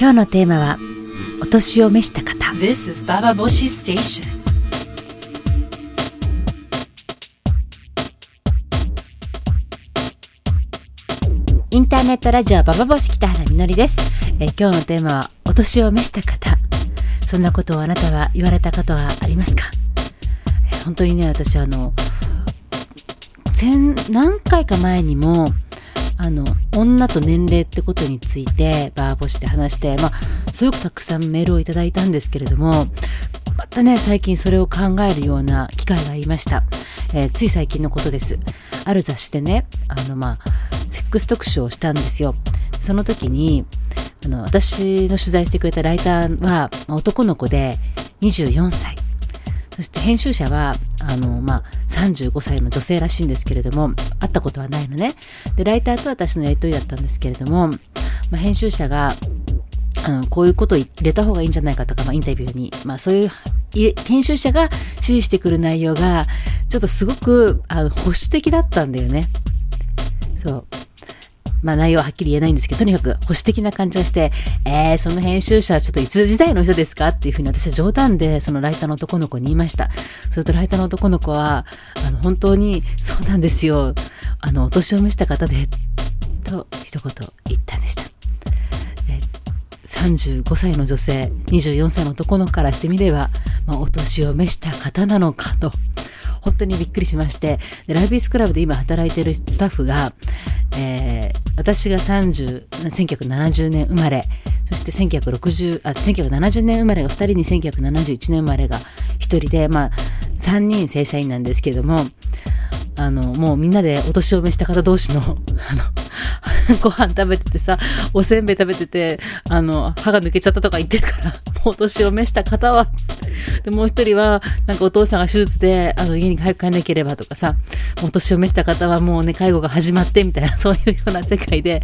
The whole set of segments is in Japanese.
今日のテーマはお年を召した方。This is Baba Boshi Station. インターネットラジオババボシ北原みのりです、えー今日のテーマはお年を召した方。そんなことをあなたは言われたことはありますか、えー本当にね私あの先何回か前にもあの女と年齢ってことについてバーボシで話してまあすごくたくさんメールをいただいたんですけれどもまたね最近それを考えるような機会がありました、えーつい最近のことです。ある雑誌でねあのまあセックス特集をしたんですよ。その時にあの私の取材してくれたライターは男の子で24歳。そして編集者はあの、まあ、35歳の女性らしいんですけれども会ったことはないのね。でライターと私のやり取りだったんですけれども、まあ、編集者があのこういうことを入れた方がいいんじゃないかとか、まあ、インタビューに、まあ、そういう編集者が指示してくる内容がちょっとすごくあの保守的だったんだよね。そう。まあ内容ははっきり言えないんですけど、とにかく保守的な感じがして、えー、その編集者はちょっといつ時代の人ですか？っていうふうに私は冗談でそのライターの男の子に言いました。するとライターの男の子は、あの本当にそうなんですよ。あの、お年を召した方で、と一言言ったんでした。35歳の女性、24歳の男の子からしてみれば、まあ、お年を召した方なのかと。本当にびっくりしまして、ライビースクラブで今働いているスタッフが、えー私が30、1970年生まれ、そして1960あ1970年生まれが2人に1971年生まれが1人で、まあ、3人正社員なんですけども、あの、もうみんなでお年を召した方同士の、あの、ご飯食べててさ、おせんべい食べてて、あの、歯が抜けちゃったとか言ってるから、もうお年を召した方は、で、もう一人は、なんかお父さんが手術で、あの、家に早く帰んなければとかさ、もうお年を召した方はもうね、介護が始まってみたいな、そういうような世界で、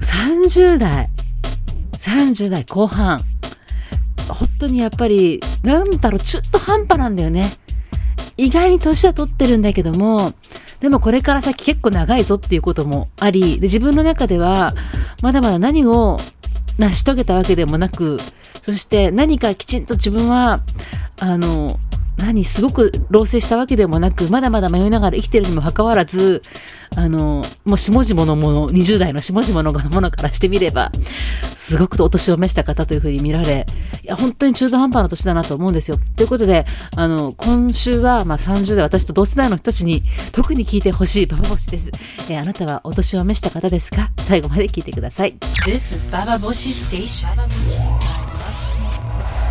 30代、30代後半、本当にやっぱり、なんだろう、中途半端なんだよね。意外に年は取ってるんだけども、でもこれから先結構長いぞっていうこともあり、で自分の中ではまだまだ何を成し遂げたわけでもなく、そして何かきちんと自分は、あの、何、すごく老成したわけでもなく、まだまだ迷いながら生きてるにもかかわらず、あの、もう下々のもの、20代の下々のものからしてみれば、すごくお年を召した方というふうに見られ、いや、本当に中途半端な年だなと思うんですよ。ということで、あの、今週は、まあ、30代、私と同世代の人たちに、特に聞いてほしいババボシです。えーあなたはお年を召した方ですか？最後まで聞いてください。This is Baba Boshi Station.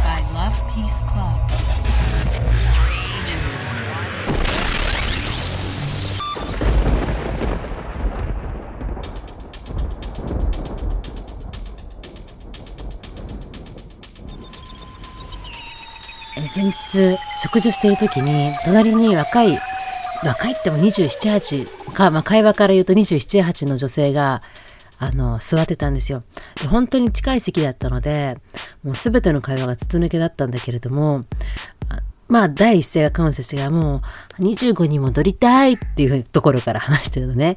By Love Peace の先日食事をしている時に隣に若い若いっても27、8か、まあ、会話から言うと27、8の女性があの座ってたんですよ。で本当に近い席だったのでもう全ての会話が筒抜けだったんだけれどもまあ第一声が彼女たちがもう25に戻りたいっていうところから話してるのね。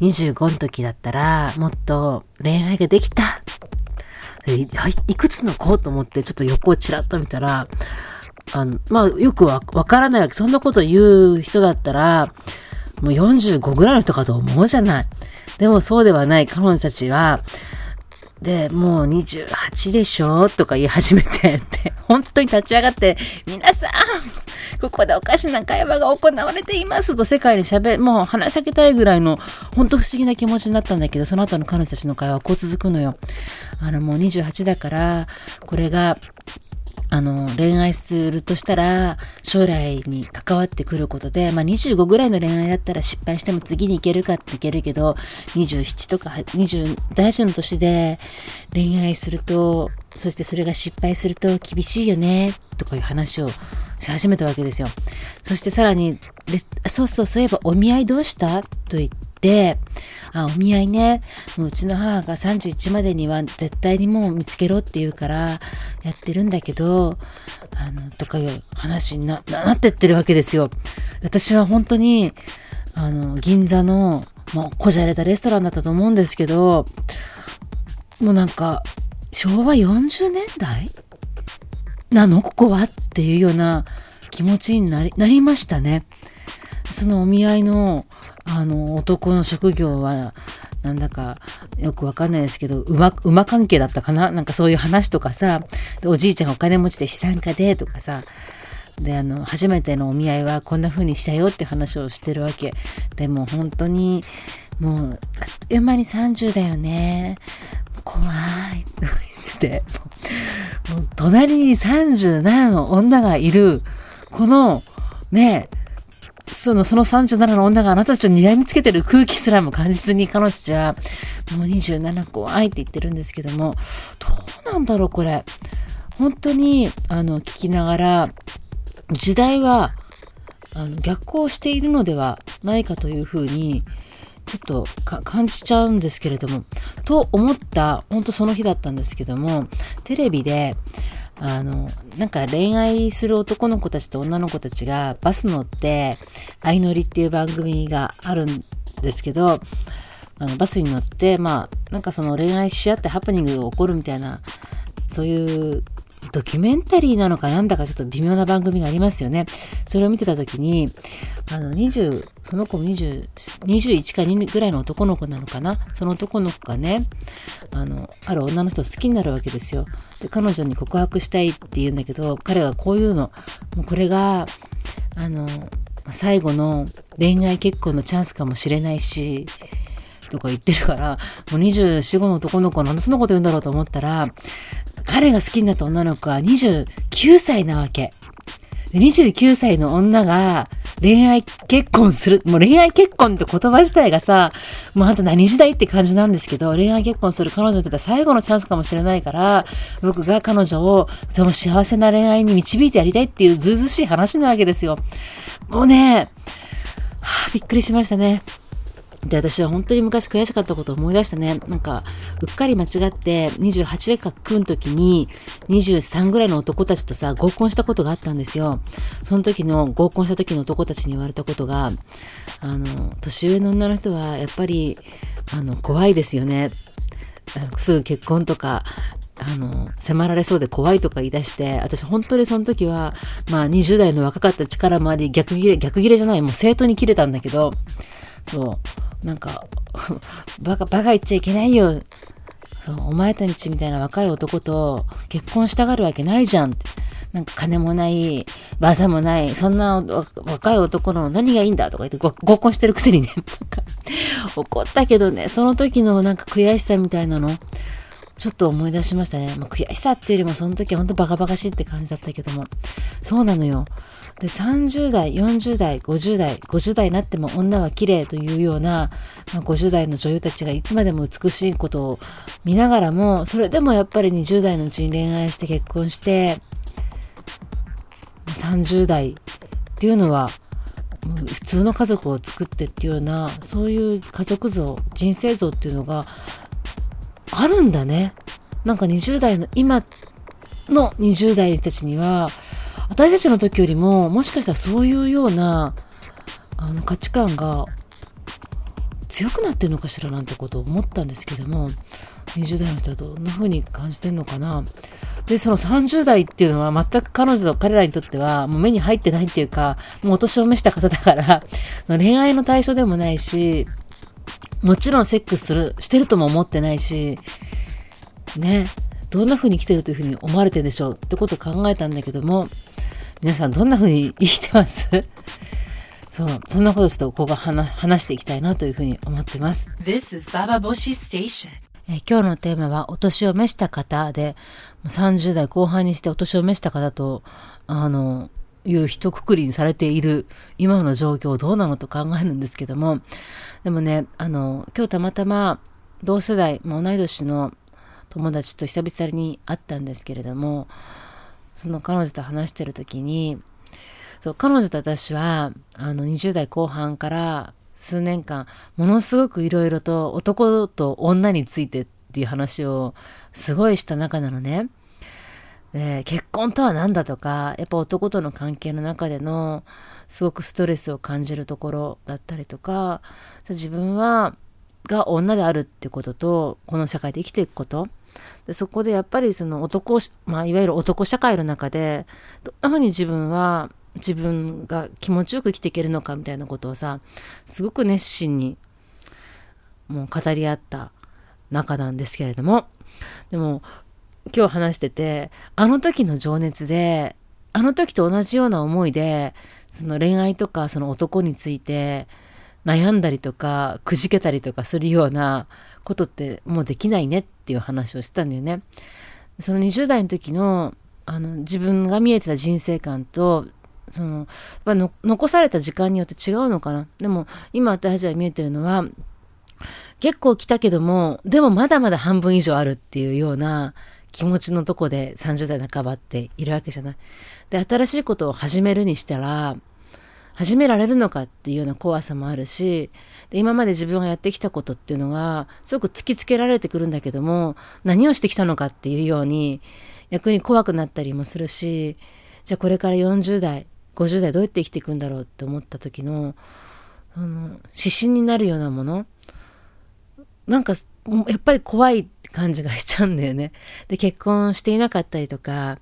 25の時だったらもっと恋愛ができた。いいくつの子？と思ってちょっと横をちらっと見たら、あの、まあ、よくわわからないわけ。そんなこと言う人だったら、もう45ぐらいの人かと思うじゃない。でもそうではない彼女たちは、で、もう28でしょとか言い始めて、で、本当に立ち上がって、皆さん、ここでおかしな会話が行われていますと世界に喋、もう話しかけたいぐらいの、本当不思議な気持ちになったんだけど、その後の彼女たちの会話はこう続くのよ。あの、もう28だから、これが、あの、恋愛するとしたら、将来に関わってくることで、まあ、25ぐらいの恋愛だったら失敗しても次に行けるかっていけるけど、27とか20代の年で恋愛すると、そしてそれが失敗すると厳しいよね、とかいう話をし始めたわけですよ。そしてさらに、そうそう、そういえばお見合いどうした？と言って、あ、お見合いね、もううちの母が31までには絶対にもう見つけろって言うからやってるんだけど、あの、とかいう話にななってってるわけですよ。私は本当に、あの、銀座の、まあ、こじゃれたレストランだったと思うんですけど、もうなんか、昭和40年代なの？ここは？っていうような気持ちになりましたね。そのお見合いのあの男の職業はなんだかよくわかんないですけど馬馬関係だったかな？なんかそういう話とかさ。おじいちゃんお金持ちで資産家でとかさ。であの初めてのお見合いはこんな風にしたよって話をしてるわけ。でも本当にもうあっという間に30だよね。怖い。とか言ってて。もう隣に37の女がいる。このねその、その37の女があなたたちを睨みつけてる空気すらも感じずに彼女たちは、もう27怖いって言ってるんですけども、どうなんだろう、これ。本当に、あの、聞きながら、時代は、あの、逆行しているのではないかというふうに、ちょっと感じちゃうんですけれども、と思った、本当その日だったんですけども、テレビで、あの、なんか恋愛する男の子たちと女の子たちがバス乗って相乗りっていう番組があるんですけど、あのバスに乗って、まあ、なんかその恋愛し合ってハプニングが起こるみたいな、そういうドキュメンタリーなのかなんだかちょっと微妙な番組がありますよね。それを見てた時に、あの20、その子も20、21か2ぐらいの男の子なのかな？その男の子がね、あの、ある女の人を好きになるわけですよ。で、彼女に告白したいって言うんだけど、彼がこういうの、もうこれが、あの、最後の恋愛結婚のチャンスかもしれないし、とか言ってるから、もう24、5の男の子なんでそんなこと言うんだろうと思ったら、彼が好きになった女の子は29歳なわけ。29歳の女が恋愛結婚する。もう恋愛結婚って言葉自体がさ、もうあんた何時代って感じなんですけど、恋愛結婚する彼女にとっては最後のチャンスかもしれないから、僕が彼女をとても幸せな恋愛に導いてやりたいっていうずうずしい話なわけですよ。もうね、はあ、びっくりしましたね。で、私は本当に昔悔しかったことを思い出したね。なんか、うっかり間違って28で書くん時に23ぐらいの男たちとさ、合コンしたことがあったんですよ。その時の、合コンした時の男たちに言われたことが、あの、年上の女の人はやっぱり、あの、怖いですよね。すぐ結婚とか、あの、迫られそうで怖いとか言い出して、私本当にその時は、まあ20代の若かった力もあり、逆切れ、逆切れじゃない、もう正当に切れたんだけど、そう、なんか、バカ、バカ言っちゃいけないよ。そうお前たちみたいな若い男と結婚したがるわけないじゃんって。なんか金もない、技もない、そんな若い男の何がいいんだとか言って合コンしてるくせにね、なんか怒ったけどね、その時のなんか悔しさみたいなの、ちょっと思い出しましたね。まあ、悔しさっていうよりもその時は本当バカバカしいって感じだったけども。そうなのよ。で、30代、40代、50代、50代になっても女は綺麗というような、まあ、50代の女優たちがいつまでも美しいことを見ながらも、それでもやっぱり20代のうちに恋愛して結婚して、30代っていうのは、普通の家族を作ってっていうような、そういう家族像、人生像っていうのがあるんだね。なんか20代の、今の20代たちには、私たちの時よりも、もしかしたらそういうような、あの、価値観が強くなってるのかしらなんてことを思ったんですけども、20代の人はどんな風に感じてるのかな。で、その30代っていうのは全く彼女と彼らにとってはもう目に入ってないっていうか、もうお年を召した方だから、恋愛の対象でもないし、もちろんセックスする、してるとも思ってないし、ね、どんな風に生きてるという風に思われてるでしょうってことを考えたんだけども、皆さんどんな風に生きてます？そう、そんなことちょっとここが話していきたいなというふうに思ってます。This is Baba Boshi Station. え今日のテーマはお年を召した方で、30代後半にしてお年を召した方と、あの、いう一括りにされている今の状況どうなのと考えるんですけども、でもね、あの、今日たまたま同世代、まあ、同い年の友達と久々に会ったんですけれども、その彼女と話してる時に、そう、彼女と私は、あの、20代後半から数年間、ものすごくいろいろと男と女についてっていう話をすごいした中なのね。結婚とは何だとか、やっぱ男との関係の中でのすごくストレスを感じるところだったりとか、自分は、が女であるってことと、この社会で生きていくこと、でそこでやっぱりその男、まあ、いわゆる男社会の中でどんなふうに自分は自分が気持ちよく生きていけるのかみたいなことをさすごく熱心にもう語り合った仲なんですけれども。でも今日話しててあの時の情熱であの時と同じような思いでその恋愛とかその男について悩んだりとかくじけたりとかするようなことってもうできないねっていう話をしてたんだよね。その20代の時のあの自分が見えてた人生観とそのやっぱの残された時間によって違うのかなでも今私たちが見えてるのは結構来たけどもでもまだまだ半分以上あるっていうような気持ちのとこで30代半ばっているわけじゃない。で新しいことを始めるにしたら始められるのかっていうような怖さもあるしで今まで自分がやってきたことっていうのがすごく突きつけられてくるんだけども何をしてきたのかっていうように逆に怖くなったりもするしじゃあこれから40代50代どうやって生きていくんだろうって思った時のあの指針になるようなものなんかやっぱり怖い感じがしちゃうんだよね。で結婚していなかったりとか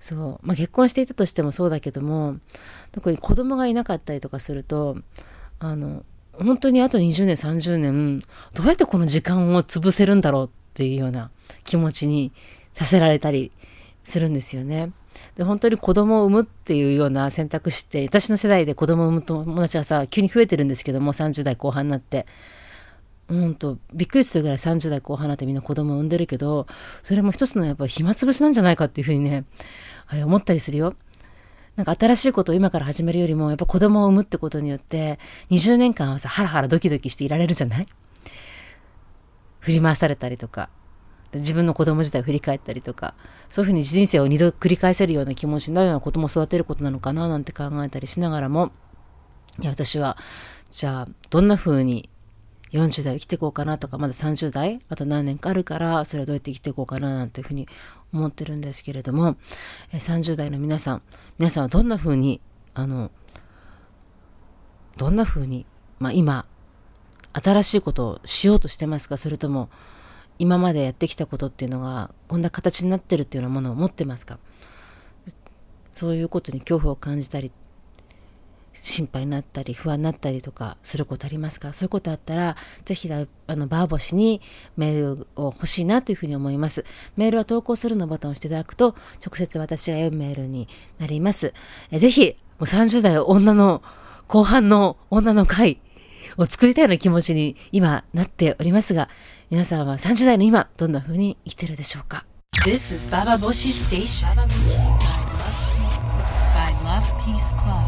そう、まあ、結婚していたとしてもそうだけども特に子供がいなかったりとかするとあの本当にあと20年30年どうやってこの時間を潰せるんだろうっていうような気持ちにさせられたりするんですよね。で本当に子供を産むっていうような選択肢って私の世代で子供を産む友達がさ急に増えてるんですけども30代後半になって。うんとびっくりするぐらい30代後半なってみんな子供を産んでるけどそれも一つのやっぱ暇つぶしなんじゃないかっていうふうにねあれ思ったりするよ。なんか新しいことを今から始めるよりも、やっぱ子供を産むってことによって、20年間はさ、ハラハラドキドキしていられるじゃない？振り回されたりとか、自分の子供自体を振り返ったりとか、そういうふうに人生を二度繰り返せるような気持ちになるような子供を育てることなのかななんて考えたりしながらも、いや、私は、じゃあ、どんな風に40代生きていこうかなとかまだ30代あと何年かあるからそれはどうやって生きていこうかななんていうふうに思ってるんですけれども、え30代の皆さん皆さんはどんなふうにあのどんなふうに、まあ、今新しいことをしようとしてますか？それとも今までやってきたことっていうのがこんな形になってるっていうようなものを持ってますか？そういうことに恐怖を感じたり心配になったり不安になったりとかすることありますか？そういうことあったらぜひあのバーボシにメールを欲しいなというふうに思います。メールは投稿するのボタンを押していただくと直接私が読むメールになります。えぜひもう30代女の後半の女の会を作りたいような気持ちに今なっておりますが皆さんは30代の今どんな風に生きてるでしょうか？This is Baba Boshi Station.Love Peace Club.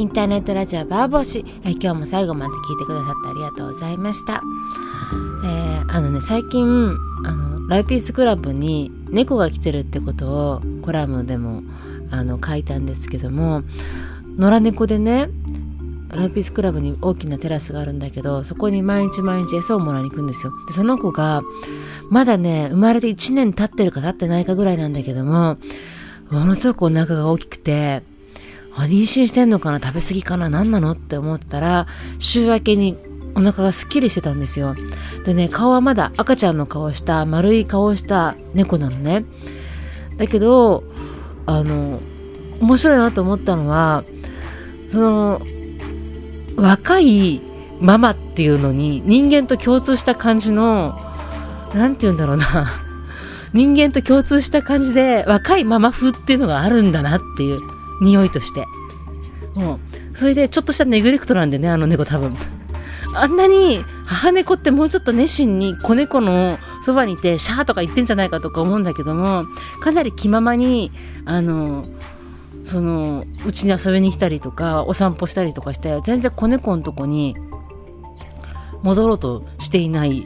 インターネットラジオバーボーシ、え今日も最後まで聞いてくださってありがとうございました。えー、あのね、最近、あの、ライピースクラブに猫が来てるってことをコラムでもあの書いたんですけども、野良猫でね、ライピースクラブに大きなテラスがあるんだけど、そこに毎日毎日餌をもらいに行くんですよ。で、その子が、まだね、生まれて1年経ってるか経ってないかぐらいなんだけども、ものすごくお腹が大きくて、あ妊娠してんのかな？食べ過ぎかな？何なの？って思ったら週明けにお腹がすっきりしてたんですよ。でね顔はまだ赤ちゃんの顔した丸い顔した猫なのね。だけどあの面白いなと思ったのはその若いママっていうのに人間と共通した感じの何て言うんだろうな。人間と共通した感じで若いママ風っていうのがあるんだなっていう。匂いとして。もう、それでちょっとしたネグレクトなんでね、あの猫多分。あんなに母猫ってもうちょっと熱心に子猫のそばにいてシャーとか言ってんじゃないかとか思うんだけどもかなり気ままにあのそのうちに遊びに来たりとかお散歩したりとかして全然子猫のとこに戻ろうとしていない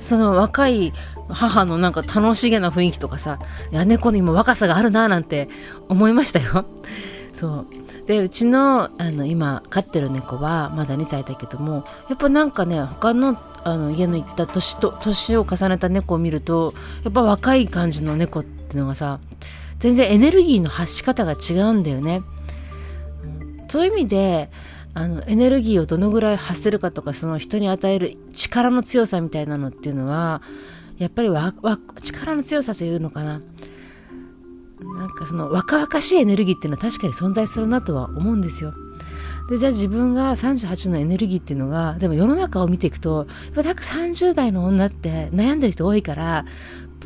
その若い母のなんか楽しげな雰囲気とかさいや猫にも若さがあるななんて思いましたよ。そうでうちのあの今飼ってる猫はまだ2歳だけどもやっぱなんかね他のあの家の行った年と年を重ねた猫を見るとやっぱ若い感じの猫っていうのがさ全然エネルギーの発し方が違うんだよね。そういう意味であのエネルギーをどのぐらい発せるかとかその人に与える力の強さみたいなのっていうのはやっぱりわわ力の強さというのかななんかその若々しいエネルギーっていうのは確かに存在するなとは思うんですよ。でじゃあ自分が38のエネルギーっていうのがでも世の中を見ていくとやっぱなんか30代の女って悩んでる人多いから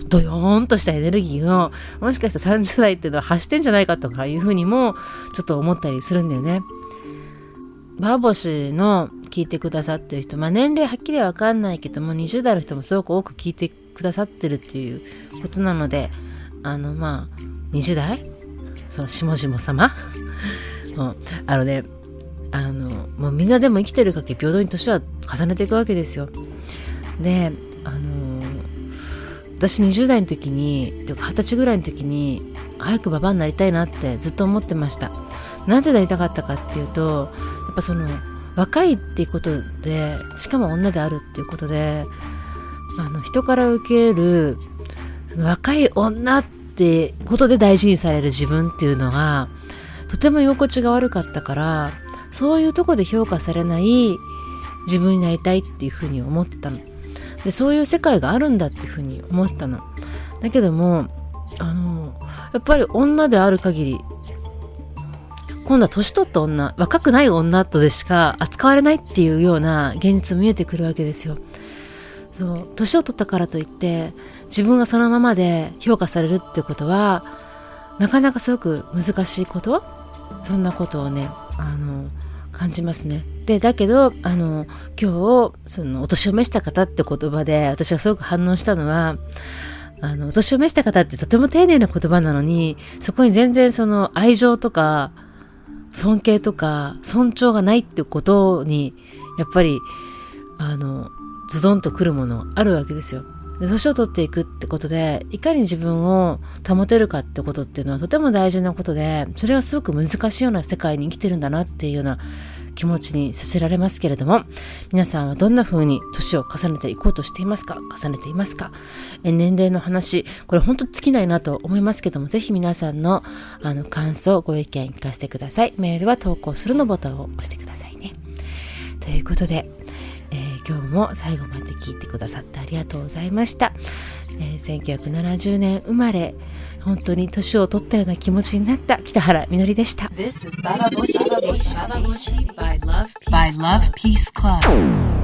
ドヨーンとしたエネルギーをもしかしたら30代っていうのは発してんじゃないかとかいうふうにもちょっと思ったりするんだよね。バーボシの聞いてくださってる人、まあ、年齢はっきりわかんないけども20代の人もすごく多く聞いてくださってるっていうことなのであのまあ20代？その下々様？うん、あのねあのもうみんなでも生きてるかけ平等に年は重ねていくわけですよ。であの私20代の時にというか20歳ぐらいの時に早くババアになりたいなってずっと思ってました。なんでなりたかったかっていうとやっぱその若いっていうことでしかも女であるっていうことであの人から受けるその若い女ってことで大事にされる自分っていうのがとても居心地が悪かったからそういうとこで評価されない自分になりたいっていうふうに思ってたの。でそういう世界があるんだっていうふうに思ってたの。だけどもあのやっぱり女である限り今度は年取った女若くない女とでしか扱われないっていうような現実見えてくるわけですよ。そう年を取ったからといって自分がそのままで評価されるってことはなかなかすごく難しいこと？そんなことをねあの感じますね。でだけどあの今日そのお年を召した方って言葉で私がすごく反応したのはあのお年を召した方ってとても丁寧な言葉なのにそこに全然その愛情とか尊敬とか尊重がないってことにやっぱりあのズドンとくるものあるわけですよ。で年を取っていくってことでいかに自分を保てるかってことっていうのはとても大事なことでそれはすごく難しいような世界に生きてるんだなっていうような気持ちにさせられますけれども皆さんはどんな風に年を重ねていこうとしていますか？重ねていますか？え年齢の話これ本当尽きないなと思いますけどもぜひ皆さんのあの感想ご意見聞かせてください。メールは投稿するのボタンを押してくださいね。ということでー、今日も最後まで聞いてくださってありがとうございました、えー、1970年生まれ本当に年を取ったような気持ちになった北原みのりでした。This is Baba Bushi by Love Peace Club.